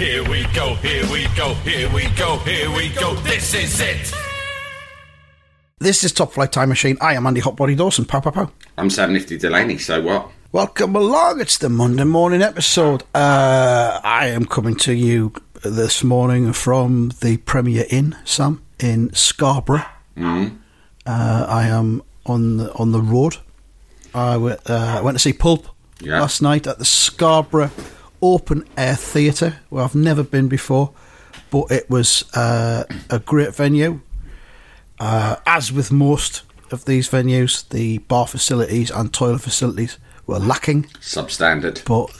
Here we go, here we go, here we go, here we go. This is it. This is Top Flight Time Machine. I am Andy Hotbody Dawson. Pow, pow, pow. I'm Sam Nifty Delaney, so what? Welcome along. It's the Monday morning episode. Uh, I am coming to you this morning from the Premier Inn, Sam, in Scarborough. Mm-hmm. Uh, I am on the, on the road. I w- uh, went to see Pulp Yeah. last night at the Scarborough Open Air Theatre, where I've never been before, but it was uh, a great venue. Uh, as with most of these venues, the bar facilities and toilet facilities were lacking, Substandard. but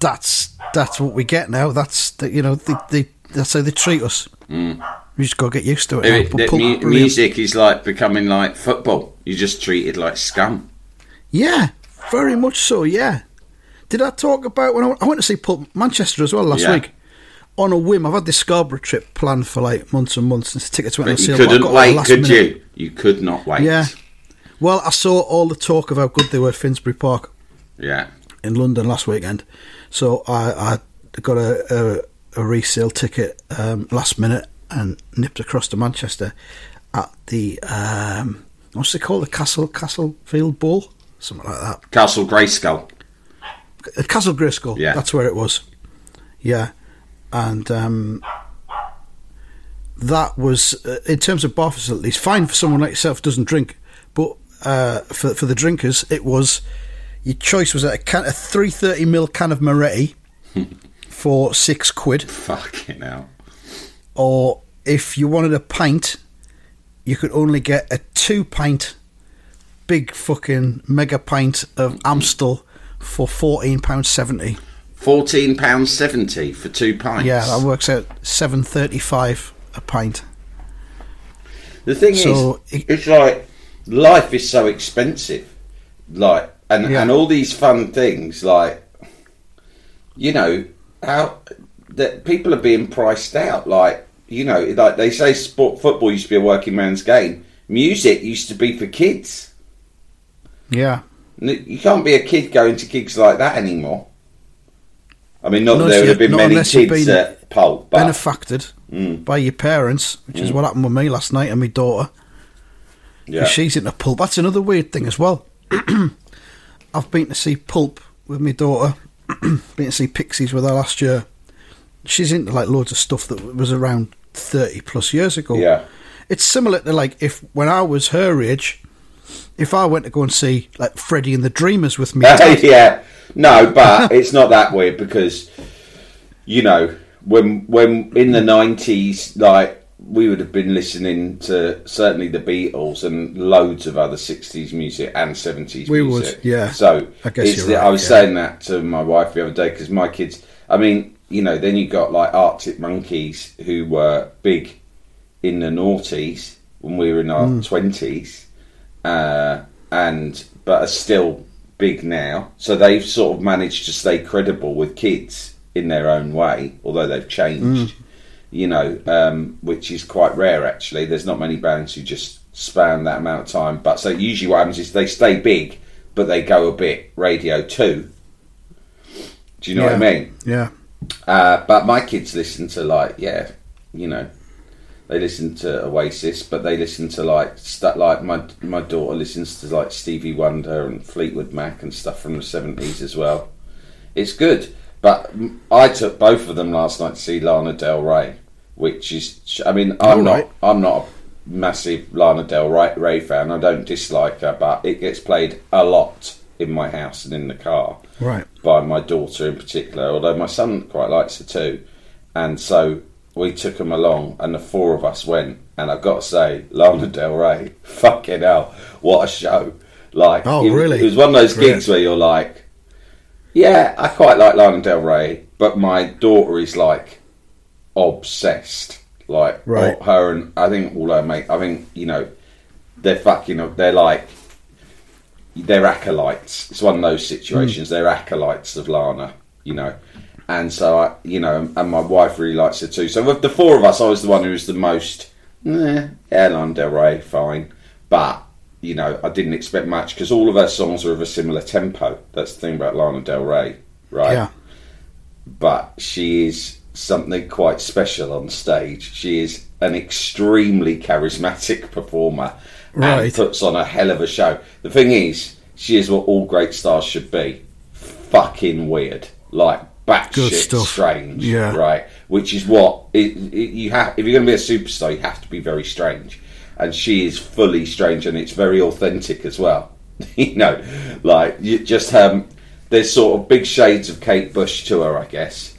that's that's what we get now. That's the, you know they, they, that's how they treat us. We just got to get used to it. It- mu- music is like becoming like football. You're just treated like scum. Yeah, very much so. Yeah. Did I talk about when I went, I went to see Pulp Manchester as well last Yeah. week? On a whim, I've had this Scarborough trip planned for like months and months since the tickets went on you sale. I couldn't wait, could minute. you? You could not wait. Yeah. Well, I saw all the talk of how good they were at Finsbury Park Yeah. in London last weekend, so I, I got a, a, a resale ticket um, last minute and nipped across to Manchester at the um, what's it called, the Castle Castlefield Bowl, something like that. Castle Grayskull. Castle Grayskull. Yeah. that's where it was. Yeah, and um, that was uh, in terms of bar facilities fine for someone like yourself who doesn't drink, but uh, for for the drinkers, it was your choice was a can a three thirty ml can of Moretti for six quid, Fucking hell. or if you wanted a pint, you could only get a two pint, big fucking mega pint of Amstel for fourteen pounds seventy. £14.70 for two pints. Yeah, that works out seven thirty five a pint. The thing So, is, it- it's like life is so expensive, like, and Yeah. and all these fun things, like, you know, how that people are being priced out. Like, you know, like they say, sport football used to be a working man's game. Music used to be for kids. Yeah, You can't be a kid going to gigs like that anymore. I mean, not that Unless there would have been many kids been at Pulp, but benefacted mm. by your parents, which is mm. what happened with me last night and my daughter. yeah. She's into pulp. That's another weird thing as well. I've been to see Pulp with my daughter. been to see Pixies with her last year. She's into like loads of stuff that was around thirty plus years ago. Yeah. It's similar to like if when I was her age, if I went to go and see like Freddie and the Dreamers with me, dad, yeah, no, but it's not that weird because you know when when in the nineties, like we would have been listening to certainly the Beatles and loads of other sixties music and seventies We would, yeah. So I guess the- right, I was yeah. saying that to my wife the other day because my kids. I mean, you know, then you got like Arctic Monkeys who were big in the noughties when we were in our mm. twenties uh, and but are still big now. So they've sort of managed to stay credible with kids in their own way, although they've changed. You know, um, which is quite rare actually. There's not many bands who just span that amount of time. But so usually what happens is they stay big, but they go a bit radio too. Do you know what I mean? yeah, Uh, but my kids listen to like yeah, you know, they listen to Oasis, but they listen to like like my my daughter listens to like Stevie Wonder and Fleetwood Mac and stuff from the seventies as well. It's good, but I took both of them last night to see Lana Del Rey, which is I mean I'm All not right. I'm not a massive Lana Del Rey, Rey fan. I don't dislike her, but it gets played a lot in my house and in the car right. by my daughter in particular, although my son quite likes her too. And so we took them along, and the four of us went. And I've got to say, Lana Del Rey, fucking hell, what a show! Like, Oh, it, really? It was one of those gigs where you're like, Yeah, I quite like Lana Del Rey, but my daughter is like obsessed. Like Right. her and I think all her mate. I think you know they're fucking. They're like they're acolytes. It's one of those situations. Hmm. They're acolytes of Lana, you know. And so I, you know, and my wife really likes her too. So with the four of us, I was the one who was the most. Eh, yeah, Lana Del Rey, fine, but you know, I didn't expect much because all of her songs are of a similar tempo. That's the thing about Lana Del Rey, right? Yeah. but she is something quite special on stage. She is an extremely charismatic performer and Right. puts on a hell of a show. The thing is, she is what all great stars should be. Fucking weird, like batshit stuff. strange, Yeah. right? Which is what it, it, you have. If you're going to be a superstar, you have to be very strange, and she is fully strange, and it's very authentic as well. you know, like you just um, there's sort of big shades of Kate Bush to her, I guess.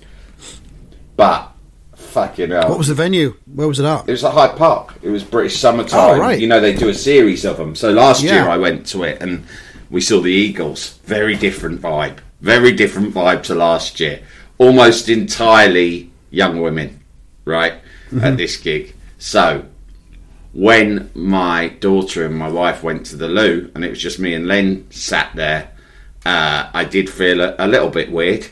But fucking hell, What was the venue? Where was it at? it was at Hyde Park. It was British summertime. Oh, right. You know they do a series of them. So last Yeah. year I went to it and we saw the Eagles. Very different vibe. Very different vibe to last year. Almost entirely young women, right? Mm-hmm. At this gig. So when my daughter and my wife went to the loo and it was just me and Len sat there, uh, I did feel a, a little bit weird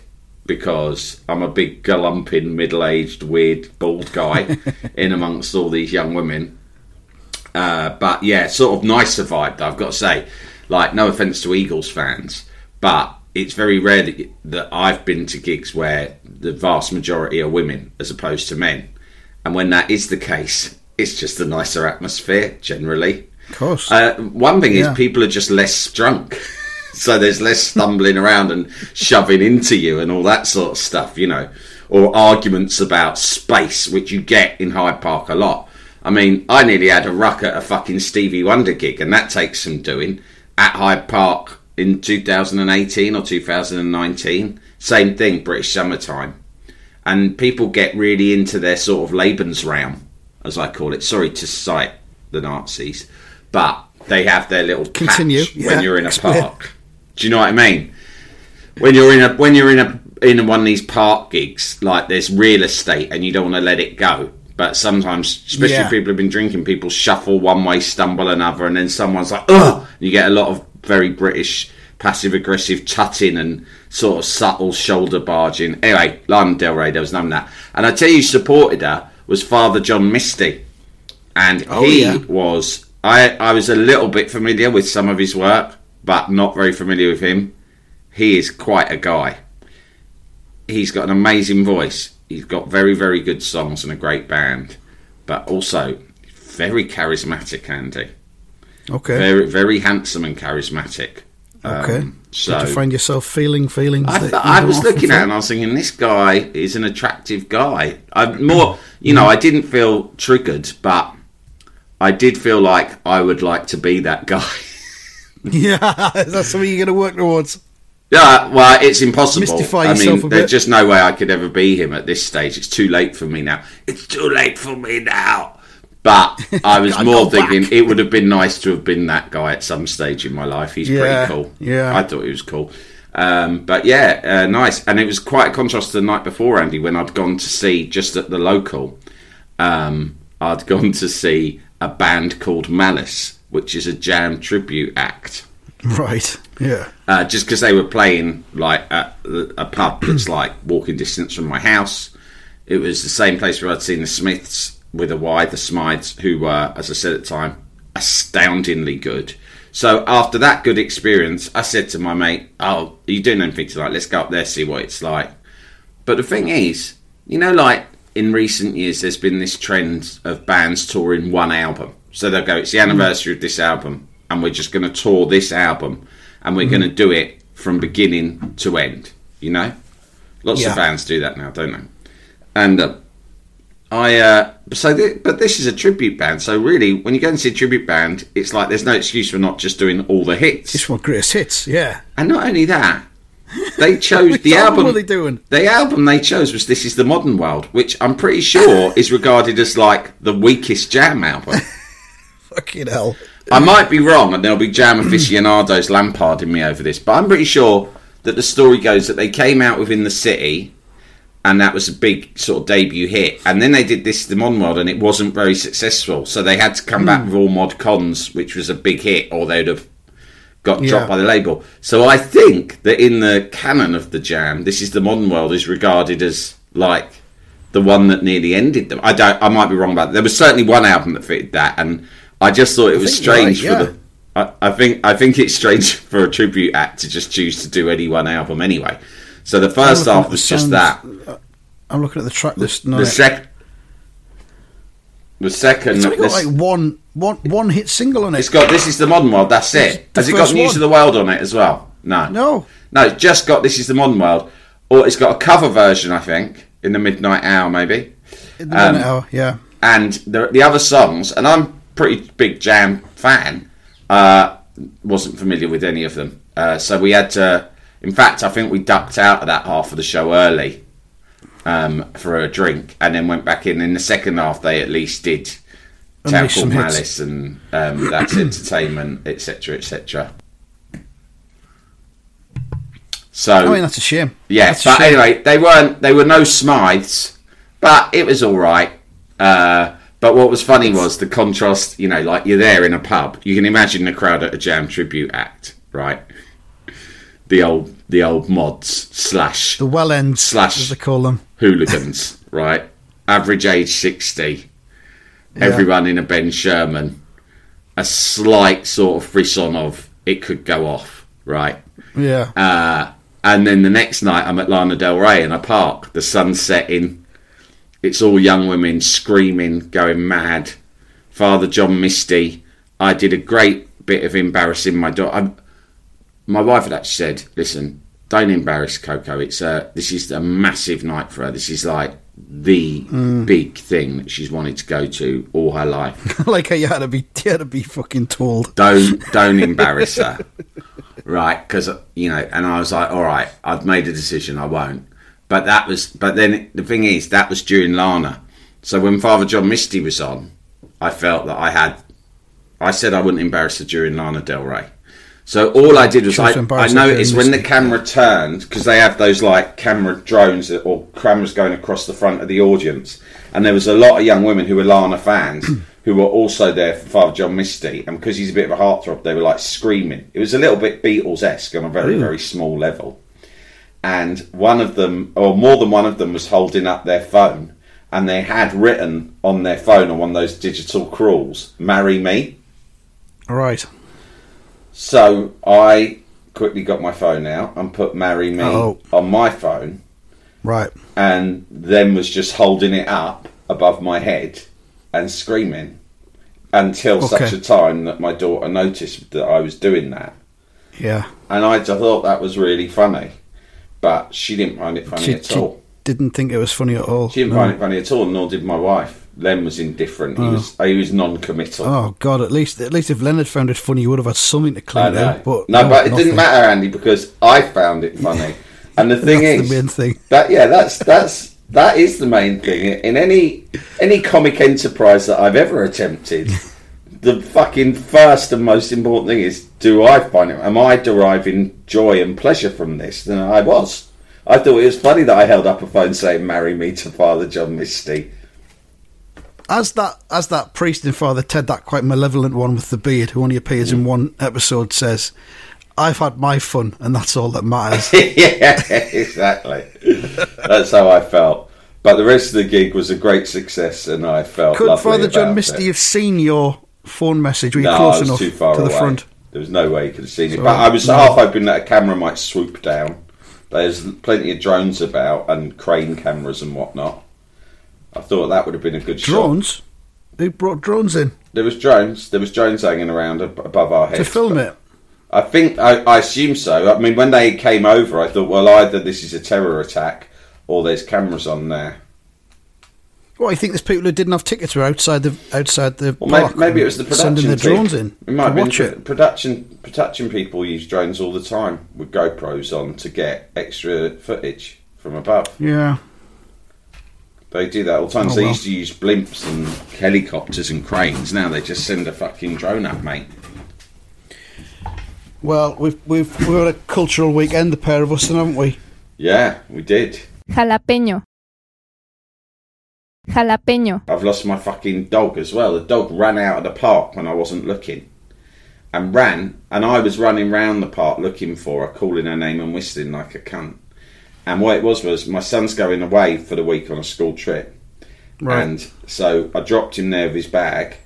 because I'm a big galumping, middle-aged, weird, bald guy in amongst all these young women. Uh, but yeah, sort of nicer vibe. Though, I've got to say, like, no offense to Eagles fans, but it's very rare that, that I've been to gigs where the vast majority are women as opposed to men, and when that is the case, it's just a nicer atmosphere generally. Of course. Uh, one thing Yeah. is people are just less drunk. so there's less stumbling around and shoving into you and all that sort of stuff, you know, or arguments about space, which you get in Hyde Park a lot. I mean, I nearly had a ruck at a fucking Stevie Wonder gig, and that takes some doing at Hyde Park in 2018 or 2019. Same thing, British summertime. And people get really into their sort of Lebensraum, as I call it. Sorry to cite the Nazis, but they have their little Continue, yeah, when you're in a explain. park. Do you know what I mean? When you're in a when you're in a in one of these park gigs, like there's real estate, and you don't want to let it go. But sometimes, especially Yeah. if people have been drinking, people shuffle one way, stumble another, and then someone's like, "Ugh!" You get a lot of very British passive aggressive tutting and sort of subtle shoulder barging. Anyway, Lana Del Rey, there was none of that. And I tell you, who supported her was Father John Misty, and Oh, he yeah. was. I I was a little bit familiar with some of his work, but not very familiar with him. He is quite a guy. He's got an amazing voice. He's got very, very good songs and a great band, but also very charismatic, Andy. Okay. Very, very handsome and charismatic. okay. Um, Did you find yourself feeling feelings? I, th- I was looking at it and I was thinking, this guy is an attractive guy. I more, you know, I didn't feel triggered, but I did feel like I would like to be that guy. Yeah, is that something you're going to work towards? Yeah, well, it's impossible. Mystify I mean, there's just no way I could ever be him at this stage. It's too late for me now. It's too late for me now. But I was more thinking back. it would have been nice to have been that guy at some stage in my life. He's Yeah, pretty cool. yeah. I thought he was cool. Um, but yeah, uh, nice. And it was quite a contrast to the night before, Andy, when I'd gone to see just at the local. Um, I'd gone to see a band called Malice, which is a jam tribute act Right. Yeah. uh, just because they were playing like at a pub that's like walking distance from my house. It was the same place where I'd seen the Smiths with a Y, the Smyths, who were, as I said at the time, astoundingly good. So after that good experience, I said to my mate, "Oh, are you doing anything tonight? Let's go up there see what it's like." But the thing is, you know, like in recent years, there's been this trend of bands touring one album. So they'll go, it's the anniversary of this album, and we're just going to tour this album, and we're going to do it from beginning to end. You know, lots Yeah. of bands do that now, don't they? And uh, I, uh, so, th- but this is a tribute band. So really, when you go and see a tribute band, it's like there's no excuse for not just doing all the hits. Just one greatest hits. Yeah. And not only that, they chose the album What were they doing? The album they chose was "This Is the Modern World," which I'm pretty sure is regarded as like the weakest Jam album. Fucking hell. I might be wrong, and there'll be Jam aficionados lamparding me over this, but I'm pretty sure that the story goes that they came out with In the City, and that was a big sort of debut hit. And then they did this the Modern World, and it wasn't very successful. So they had to come back with all Mod Cons, which was a big hit, or they'd have got Yeah. dropped by the label. So I think that in the canon of the Jam, this is the Modern World is regarded as like the one that nearly ended them. I don't. I might be wrong about that. There was certainly one album that fitted that, and I just thought it was strange right, for the. I, I think I think it's strange for a tribute act to just choose to do any one album anyway. So the first half was just that. I'm looking at the track list. now. The sec. The second. It's only got this- like one, one, one hit single on it. it's got this is the modern world. That's it. Has it got News one. of the World on it as well? No. No. No, it's just got this is the modern world, or it's got a cover version, I think, in the midnight hour maybe, In the Um, minute hour, yeah. and the the other songs. And I'm pretty big Jam fan. Uh, wasn't familiar with any of them, uh, so we had to. In fact, I think we ducked out of that half of the show early um, for a drink, and then went back in. In the second half, they at least did Called. Malice and um, That's Entertainment, etc., etc. So I mean, that's a shame. yeah, That's but shame. anyway, they weren't. They were no Smythes, but it was all right. Uh, but what was funny was the contrast. You know, like you're there in a pub. You can imagine the crowd at a Jam tribute act, right? The old, the old mods slash The well ends, Slash. as they call them. hooligans, right? Average age sixty. Everyone in a Ben Sherman. A slight sort of frisson of it could go off, right? Yeah. Uh, and then the next night, I'm at Lana Del Rey in a park. The sun's setting. It's all young women screaming, going mad. Father John Misty. I did a great bit of embarrassing my daughter. My wife had actually said, "Listen, don't embarrass Coco. It's uh, this is a massive night for her. This is like the big thing that she's wanted to go to all her life." like how you had to be, you had to be fucking told. don't don't embarrass her right because you know and i was like all right i've made a decision i won't but that was but then the thing is that was during lana so when father john misty was on i felt that i had i said i wouldn't embarrass her during lana del rey so all i did was i, I noticed when the camera turned because they have those like camera drones that, or cameras going across the front of the audience and there was a lot of young women who were lana fans who were also there for Father John Misty, and because he's a bit of a heartthrob, they were like screaming. It was a little bit Beatles esque on a very, very small level. And one of them, or more than one of them, was holding up their phone, and they had written on their phone on one of those digital crawls, "Marry me." Right. So I quickly got my phone out and put "Marry me" Oh. on my phone, Right. and then was just holding it up above my head and screaming until such a time that my daughter noticed that I was doing that. Yeah. And I just thought that was really funny, but she didn't find it funny She, at she all. didn't think it was funny at all. She didn't No. find it funny at all, nor did my wife. Len was indifferent. He oh. was he was non-committal. Oh God! At least, at least if Leonard found it funny, he would have had something to clean out. But no, but it nothing. didn't matter, Andy, because I found it funny. And the thing That's is, the main thing. that yeah, that's that's that is the main thing in any any comic enterprise that I've ever attempted. the fucking first and most important thing is: do I find it? Am I deriving joy and pleasure from this? And I was. I thought it was funny that I held up a phone saying "Marry me" to Father John Misty. As that, as that priest in Father Ted, that quite malevolent one with the beard, who only appears in mm. one episode, says, "I've had my fun, and that's all that matters." yeah, exactly. That's how I felt. But the rest of the gig was a great success, and I felt. Could Father John Misty it. have seen your phone message? Were you No, close I was enough too far to the away. front? There was no way you could have seen it. So, but I was no. half hoping that a camera might swoop down. There's plenty of drones about and crane cameras and whatnot. I thought that would have been a good shot. Drones? Who brought drones in There was drones. There was drones hanging around above our heads. to film it? I think I, I assume so. I mean, when they came over, I thought, well, either this is a terror attack or there's cameras on there. Well, I think there's people who didn't have tickets were outside the outside the Well, maybe, park maybe it was the production sending the drones in It might been watch it. production. Production people use drones all the time with GoPros on to get extra footage from above. Yeah, They do that all the time. Oh, they well. used to use blimps and helicopters and cranes. Now they just send a fucking drone up, mate. Well, we've we've we've had a cultural weekend, the pair of us, then, haven't we? Yeah, we did. Jalapeño. Jalapeño. I've lost my fucking dog as well. The dog ran out of the park when I wasn't looking. And ran, and I was running round the park looking for her, calling her name and whistling like a cunt. And what it was was my son's going away for the week on a school trip. Right. And so I dropped him there with his bag,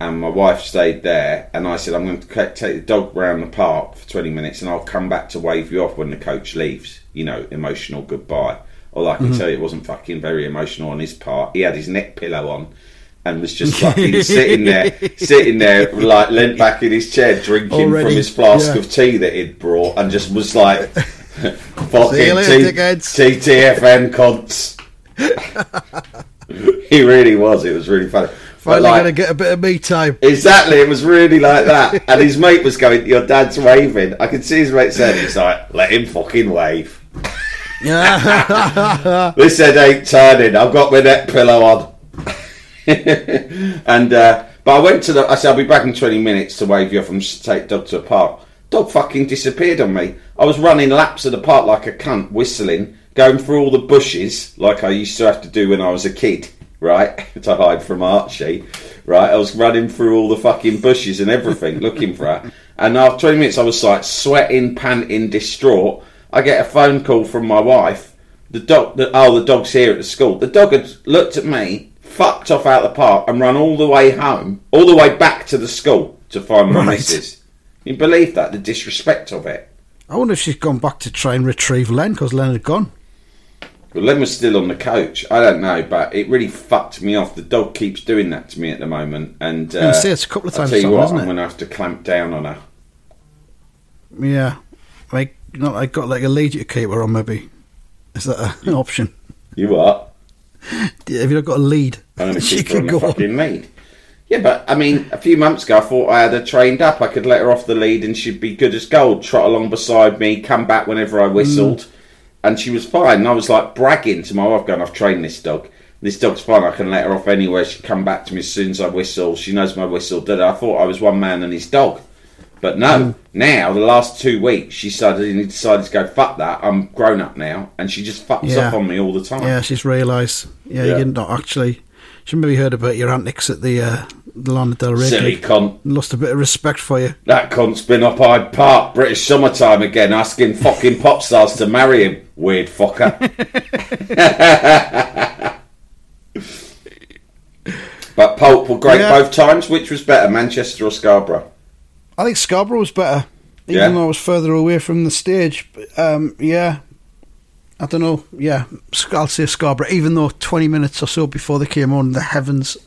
and my wife stayed there. And I said, I'm going to take the dog round the park for 20 minutes, and I'll come back to wave you off when the coach leaves. You know, emotional goodbye. Although I can mm-hmm. tell you, it wasn't fucking very emotional on his part. He had his neck pillow on. And was just fucking sitting there, sitting there, like leant back in his chair, drinking Already, from his flask yeah. of tea that he'd brought, and just was like, See "Fucking you later, T- TTFN cunts." he really was. It was really funny. Finally, like, gonna get a bit of me time. Exactly, it was really like that. And his mate was going, Your dad's waving. I could see his mate saying, He's like, Let him fucking wave. Yeah, This head ain't turning. I've got my neck pillow on. and, uh, but I went to the, I said, I'll be back in 20 minutes to wave you off and just take dog to a park. Dog fucking disappeared on me. I was running laps of the park like a cunt, whistling, going through all the bushes like I used to have to do when I was a kid, right? to hide from Archie, right? I was running through all the fucking bushes and everything looking for her. And after 20 minutes, I was like sweating, panting, distraught. I get a phone call from my wife. The dog, the, oh, the dog's here at the school. The dog had looked at me, fucked off out the park, and run all the way home, all the way back to the school to find my Right. missus. You believe that? The disrespect of it. I wonder if she's gone back to try and retrieve Len because Len had gone. Well, Len was still on the coach. I don't know, but it really fucked me off. The dog keeps doing that to me at the moment, and uh, gonna it's a couple of times. I'll tell you something, I'm going to have to clamp down on her. Yeah, like not like got like a lead you keep her on maybe. Is that a, an option? You what? Have you not got a lead? I'm going to she keep her on could the go on. fucking lead. Yeah, but I mean, a few months ago, I thought I had her trained up. I could let her off the lead, and she'd be good as gold. Trot along beside me, come back whenever I whistled, Mm. and she was fine. And I was like bragging to my wife, going, "I've trained this dog. This dog's fine. I can let her off anywhere. She'd come back to me as soon as I whistle. She knows my whistle." Da. I thought I was one man and his dog. But no, Mm. now the last two weeks she suddenly decided to go fuck that. I'm grown up now, and she just fucks Yeah. off on me all the time. Yeah, she's realised. Yeah, Yeah. you not actually. She maybe heard about your antics at the uh, the Lana Del Rey. Silly cunt. Lost a bit of respect for you. That cunt's been up Hyde Park, British summertime again, asking fucking pop stars to marry him. Weird fucker. but Pulp were great Yeah. both times. Which was better, Manchester or Scarborough? I think Scarborough was better, even Yeah. though I was further away from the stage. But, Um, yeah, I don't know. Yeah, I'll say Scarborough. Even though twenty minutes or so before they came on, the heavens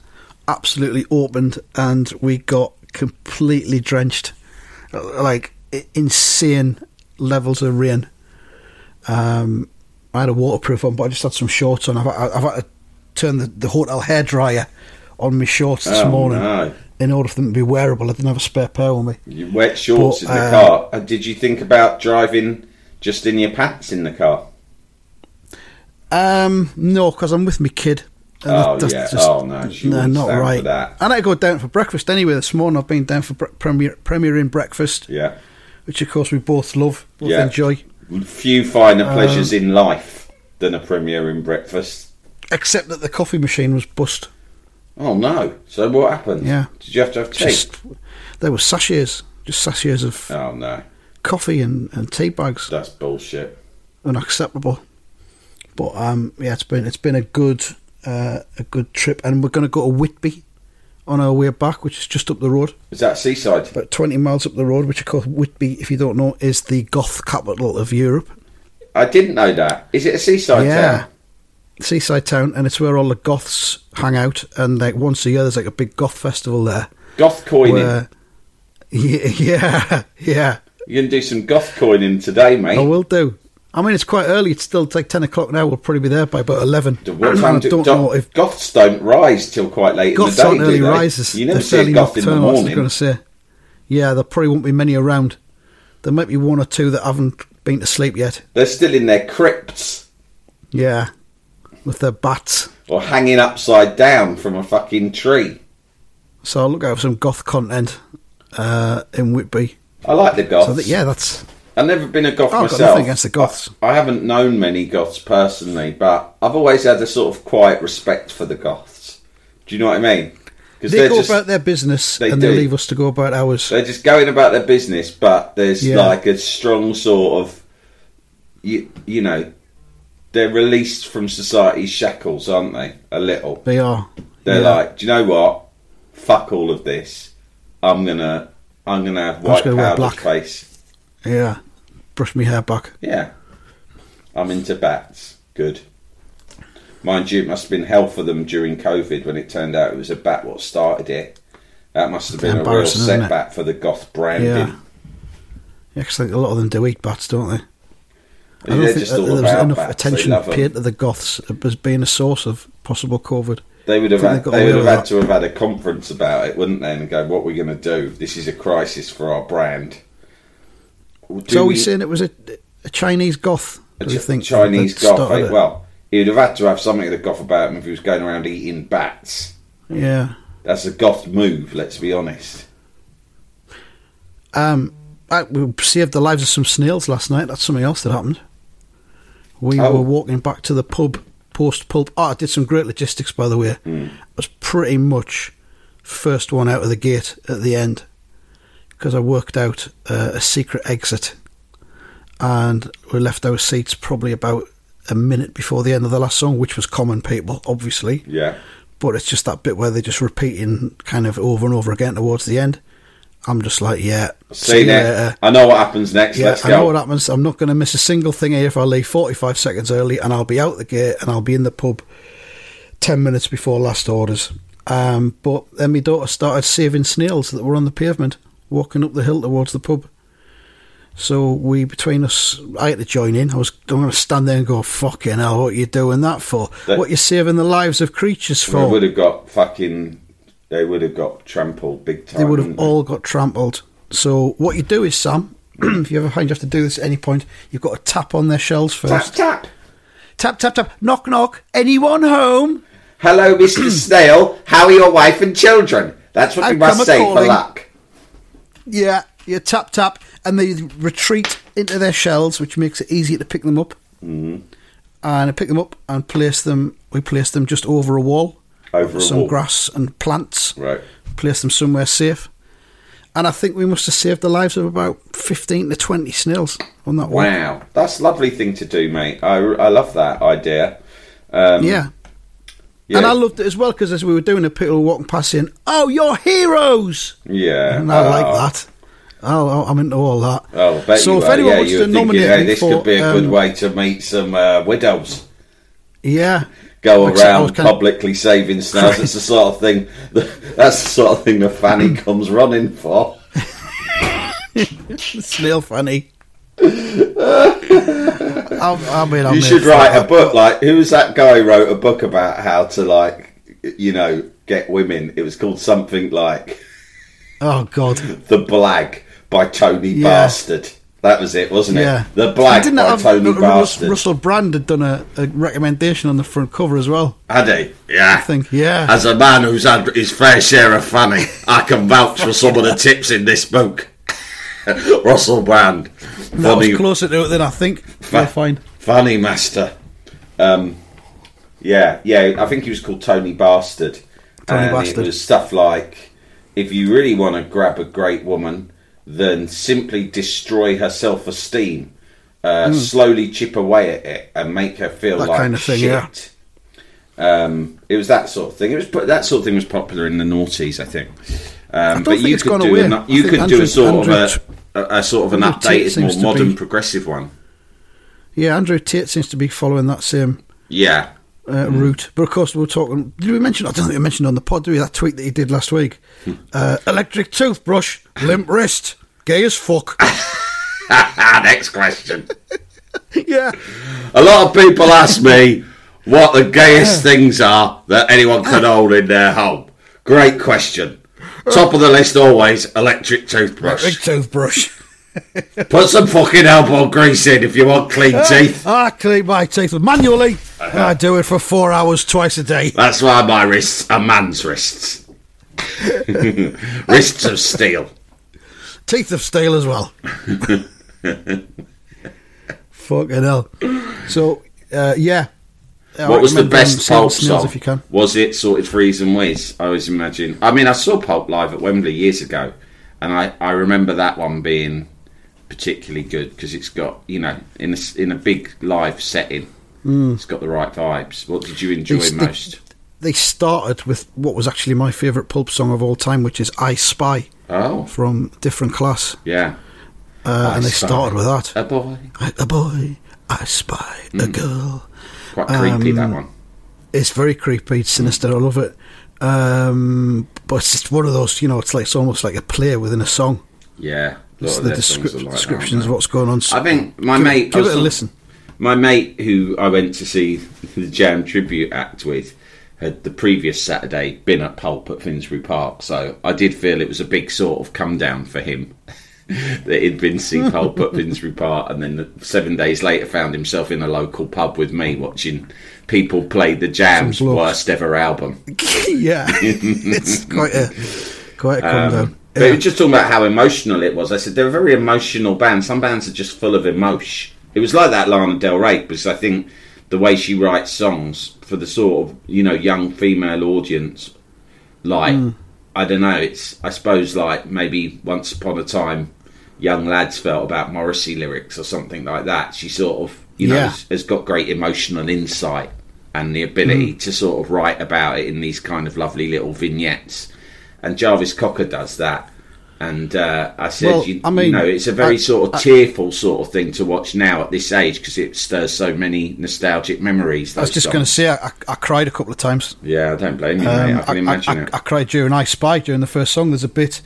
absolutely opened and we got completely drenched, Uh, like insane levels of rain. Um, I had a waterproof on, but I just had some shorts on. I've, I've had to turn the, the hotel hairdryer on my shorts this Oh, morning no. in order for them to be wearable. I didn't have a spare pair on me. You wet shorts But, in the uh, car. Uh, did you think about driving just in your pants in the car? Um, no, because I'm with my kid. And Oh, that's yeah. just- Oh, no, she no, not right. And I go down for breakfast anyway. This morning I've been down for bre- Premier Premier Inn breakfast, Yeah. which of course we both love, both Yeah. enjoy. Few finer Um, pleasures in life than a Premier Inn breakfast. Except that the coffee machine was bust. Oh no! So what happened? Yeah. Did you have to have tea? Just there were sachets, just sachets of Oh no, coffee and, and tea bags. that's bullshit. Unacceptable. But um, yeah, it's been it's been a good uh, a good trip, and we're going to go to Whitby on our way back, which is just up the road. Is that seaside? about 20 miles up the road, which of course Whitby, if you don't know, is the goth capital of Europe. I didn't know that. Is it a seaside yeah. town? Seaside town, and it's where all the goths hang out. And like once a year, there's like a big goth festival there. Goth coining. Where, yeah, yeah, yeah. You can do some goth coining today, mate. I will do. I mean, it's quite early. It's still like 10 o'clock now. We'll probably be there by about 11. What time I do, don't do- know if goths don't rise till quite late goths in the day, aren't early they? risers. You never see a goth in the was Going to say. Yeah, there probably won't be many around. There might be one or two that haven't been to sleep yet. They're still in their crypts Yeah, with their bats. or hanging upside down from a fucking tree. So I'll look out for some goth content uh, in Whitby. I like the goths. So that, yeah, that's I've never been a goth Oh, I've got myself. nothing against the goths. I, I haven't known many goths personally, but I've always had a sort of quiet respect for the goths. Do you know what I mean? Because they go just about their business they and do. they leave us to go about ours. they're just going about their business, but there's Yeah. like a strong sort of you you know they're released from society's shackles, aren't they? A little. They are. They're Yeah. like, do you know what? Fuck all of this. I'm gonna I'm gonna have white powder black. face. Yeah. Brush my hair back. Yeah. I'm into bats. Good. Mind you, it must have been hell for them during COVID when it turned out it was a bat what started it. That must have been a real Embarrassing, isn't it? setback for the goth branding. Yeah. Like a lot of them do eat bats, don't they? I don't They're think there was enough bats. Attention paid to the goths as being a source of possible COVID. They would have had, they they would have had that. to have had a conference about it, wouldn't they? And go, what are we going to do? This is a crisis for our brand. So are we saying it was a, a Chinese goth? a Do you Ch- think Chinese goth? eh? Well, he'd have had to have something to the goth about him if he was going around eating bats. yeah. That's a goth move. Let's be honest. Um, I, we saved the lives of some snails last night. That's something else that happened. We Oh. were walking back to the pub post pulp. Oh, I did some great logistics, by the way. Hmm. I was pretty much first one out of the gate at the end because I worked out uh, a secret exit, and we left our seats probably about a minute before the end of the last song, which was Common People, obviously. Yeah. But it's just that bit where they're just repeating kind of over and over again towards the end. I'm just like, yeah. See later. I know what happens next. Yeah, I know what happens. I'm not going to miss a single thing here if I leave 45 seconds early, and I'll be out the gate and I'll be in the pub 10 minutes before last orders. Um, but then my daughter started saving snails that were on the pavement, walking up the hill towards the pub. So we, between us, I had to join in. I was I'm going to stand there and go, fucking hell, what are you doing that for? That- what you saving the lives of creatures They for? would have got fucking. They would have got trampled big time. they would have all got trampled. So what you do is, Sam, if you ever find you have to do this at any point, you've got to tap on their shells first. Tap tap. Tap, tap, tap. Knock, knock. Anyone home? Hello, Mr. Snail. How are your wife and children? That's what I've you must say for luck. Yeah, you tap, tap. And they retreat into their shells, which makes it easier to pick them up. Mm-hmm. And I pick them up and place them. We place them just over a wall. Over a some wall. grass and plants. Right. Place them somewhere safe. And I think we must have saved the lives of about 15 to 20 snails on that wall. Wow, that's a lovely thing to do, mate. I, I love that idea. Um, Yeah. Yeah, And I loved it as well because as we were doing it, people were walking past saying, Oh, you're heroes! yeah. And I Oh, like that. Oh, I'm into all that. Oh, so if were. anyone yeah, wants to thinking, nominate hey, this for, could be a good um, way to meet some uh, widows. Yeah. Go around kind of- publicly saving snails. It's the sort of thing. That's the sort of thing that Fanny comes running for. Snail funny. I, mean, I'm you should write a book. Like, who was that guy who wrote a book about how to like, you know, get women? It was called something like Oh, God. The Blag by Tony Yeah. Bastard. That was it, wasn't Yeah. it? The Blag Didn't by have- Tony Bastard. Russell Brand had done a, a recommendation on the front cover as well. Had he? Yeah. I think, yeah. As a man who's had his fair share of funny, I can vouch for some of the tips in this book. Russell Brand. that was closer to it than I think. Funny master. Um, yeah, yeah, I think he was called Tony Bastard. Tony and Bastard. it was stuff like if you really want to grab a great woman, then simply destroy her self esteem. Uh, Slowly chip away at it and make her feel. That like kind of thing, shit. yeah. Um, it was that sort of thing. It was that sort of thing was popular in the noughties, I think. Um, don't but think you could do an, you could do a sort Andrew of a, a, a sort of an Andrew Tate updated, seems more to modern, be- progressive one. Yeah, Andrew Tate seems to be following that same Yeah, uh, route. But of course, we were talking. Did we mention? I don't think we mentioned on the pod. Did we that tweet that he did last week? Uh, electric toothbrush, limp wrist, gay as fuck. Next question. yeah, A lot of people ask me what the gayest things are that anyone can hold in their home. Great question. Top of the list always, electric toothbrush. electric toothbrush. Put some fucking elbow grease in if you want clean teeth. I clean my teeth manually. I do it for four hours twice a day. That's why my wrists are man's wrists. wrists of steel. Teeth of steel as well. Fucking hell. So, uh, yeah. I What was the um, best Pulp song? if you can. Was it Sorted for E's and Wizz? I always imagine. I mean, I saw Pulp live at Wembley years ago, and I, I remember that one being particularly good because it's got you know in a, in a big live setting, it's got the right vibes. What did you enjoy Mm. They- they- most? They started with what was actually my favourite pulp song of all time, which is I Spy Oh, from Different Class. yeah, Uh, and they Spy. started with that. a boy. I, a boy, I spy Mm. a girl. Quite creepy that Um, one. It's very creepy, it's sinister. I love it. Um, but it's just one of those, you know, it's like it's almost like a play within a song. Yeah, It's of the their songs descrip- are like descriptions aren't of what's going on. I think my give, mate. give it a listen. My mate, who I went to see the Jam tribute act with, had the previous Saturday been at Pulp at Finsbury Park, so I did feel it was a big sort of come down for him that he'd been see Pulp at Finsbury Park, and then seven days later found himself in a local pub with me watching people play the Jam's worst ever album. yeah, it's quite a quite a come Um, down. But it was just talking about how emotional it was. I said they're a very emotional band. Some bands are just full of emotion. It was like that Lana Del Rey because I think the way she writes songs for the sort of you know young female audience, like Hmm. I don't know. It's I suppose like maybe once upon a time, young lads felt about Morrissey lyrics or something like that. She sort of you know Yeah. has, has got great emotional insight and the ability Hmm. to sort of write about it in these kind of lovely little vignettes. And Jarvis Cocker does that. And uh, I said, Well, you, I mean, you know, it's a very I- sort of tearful sort of thing to watch now at this age because it stirs so many nostalgic memories. I was just going to say, I, I cried a couple of times. yeah, I don't blame you, mate. Um, I can imagine it. I, cried during I Spy during the first song. There's a bit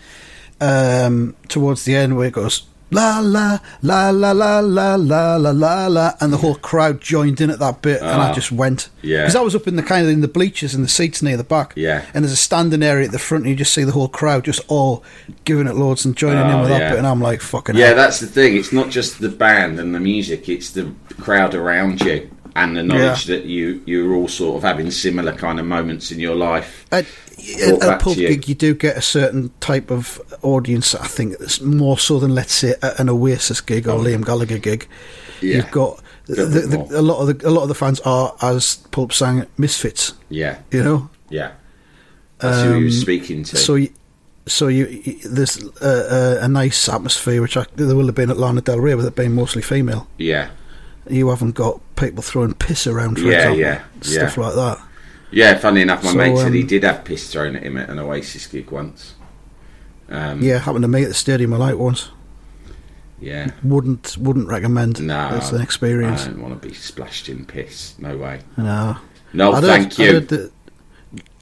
um, towards the end where it goes la la la la la la la la la la, and the whole crowd joined in at that bit, and I Ah, just went. yeah. because I was up in the kind of in the bleachers and the seats near the back. Yeah. and there's a standing area at the front, and you just see the whole crowd just all giving it loads and joining in Oh, with that bit, and I'm like fucking Yeah, hell. that's the thing. It's not just the band and the music; it's the crowd around you and the knowledge that you you're all sort of having similar kind of moments in your life. At, at a Pulp you. gig, you do get a certain type of audience. I think it's more so than let's say an Oasis gig or Liam Gallagher gig. Yeah. You've got the, the, a lot of the a lot of the fans are, as Pulp sang, misfits. Yeah, You know, yeah. That's who he was Um, speaking to. so you, so you, you there's a, a, a nice atmosphere, which I, there will have been at Lana Del Rey, with it being mostly female. yeah, You haven't got people throwing piss around, for a Yeah, example, yeah, stuff yeah. like that. yeah. Funny enough, my So, mate said he um, did have piss thrown at him at an Oasis gig once. Um, Yeah, happened to me at the Stadium I like once. yeah. Wouldn't wouldn't recommend. No, it's an experience. I don't want to be splashed in piss. No way. No. No, I'd thank you.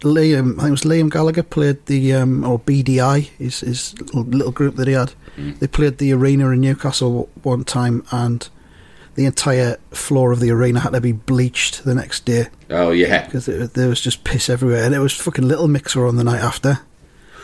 Liam, I think it was Liam Gallagher played the um, or Beady Eye, his his little, little group that he had. Mm. They played the arena in Newcastle one time, and the entire floor of the arena had to be bleached the next day Oh yeah, because there was just piss everywhere, and it was fucking Little Mix were on the night after,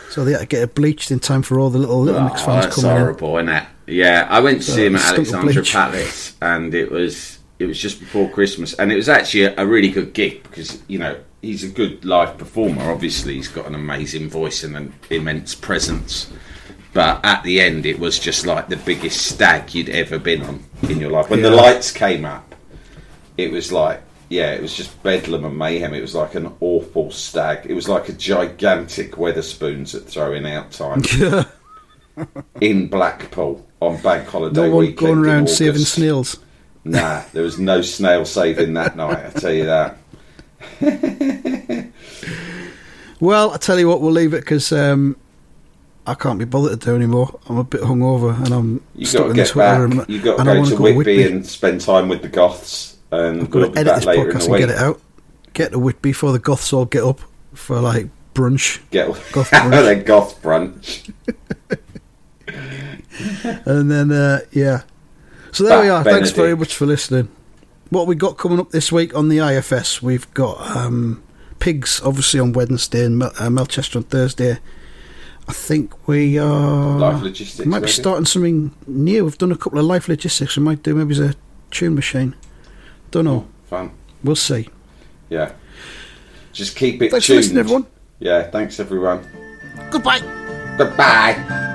so they had to get it bleached in time for all the little Little Mix Oh, fans that's coming in. horrible, isn't it? Yeah, I went to So see him at Alexandra. Palace, and it was it was just before Christmas, and it was actually a, a really good gig because you know he's a good live performer. Obviously, he's got an amazing voice and an immense presence. But at the end, it was just like the biggest stag you'd ever been on in your life. When the lights came up, it was like yeah, it was just bedlam and mayhem. It was like an awful stag. It was like a gigantic Wetherspoons at throwing out time in Blackpool on Bank Holiday no one weekend. going around saving snails. Nah, there was no snail saving that night. I tell you that. Well, I tell you what, we'll leave it because um, I can't be bothered to do anymore. I'm a bit hungover and I'm You stuck in this back. room. You've got to and I go wanna to go Whitby, and spend time with the Goths. And I've got we'll to edit this podcast and get it out. Get to Whitby before the Goths all get up for like brunch, Get Goth brunch. goth brunch. and then uh, yeah. So there we Back are. Thanks very much for listening. What we got coming up this week on the IFS? We've got um, pigs, obviously on Wednesday, and Mel- uh, Melchester on Thursday. I think we are. Life logistics. might be maybe? starting something new. We've done a couple of life logistics. We might do maybe as a tune machine. Don't know. Oh, fun. We'll see. Yeah. Just keep it Thanks for listening, everyone. Yeah. Thanks everyone. Goodbye. Goodbye.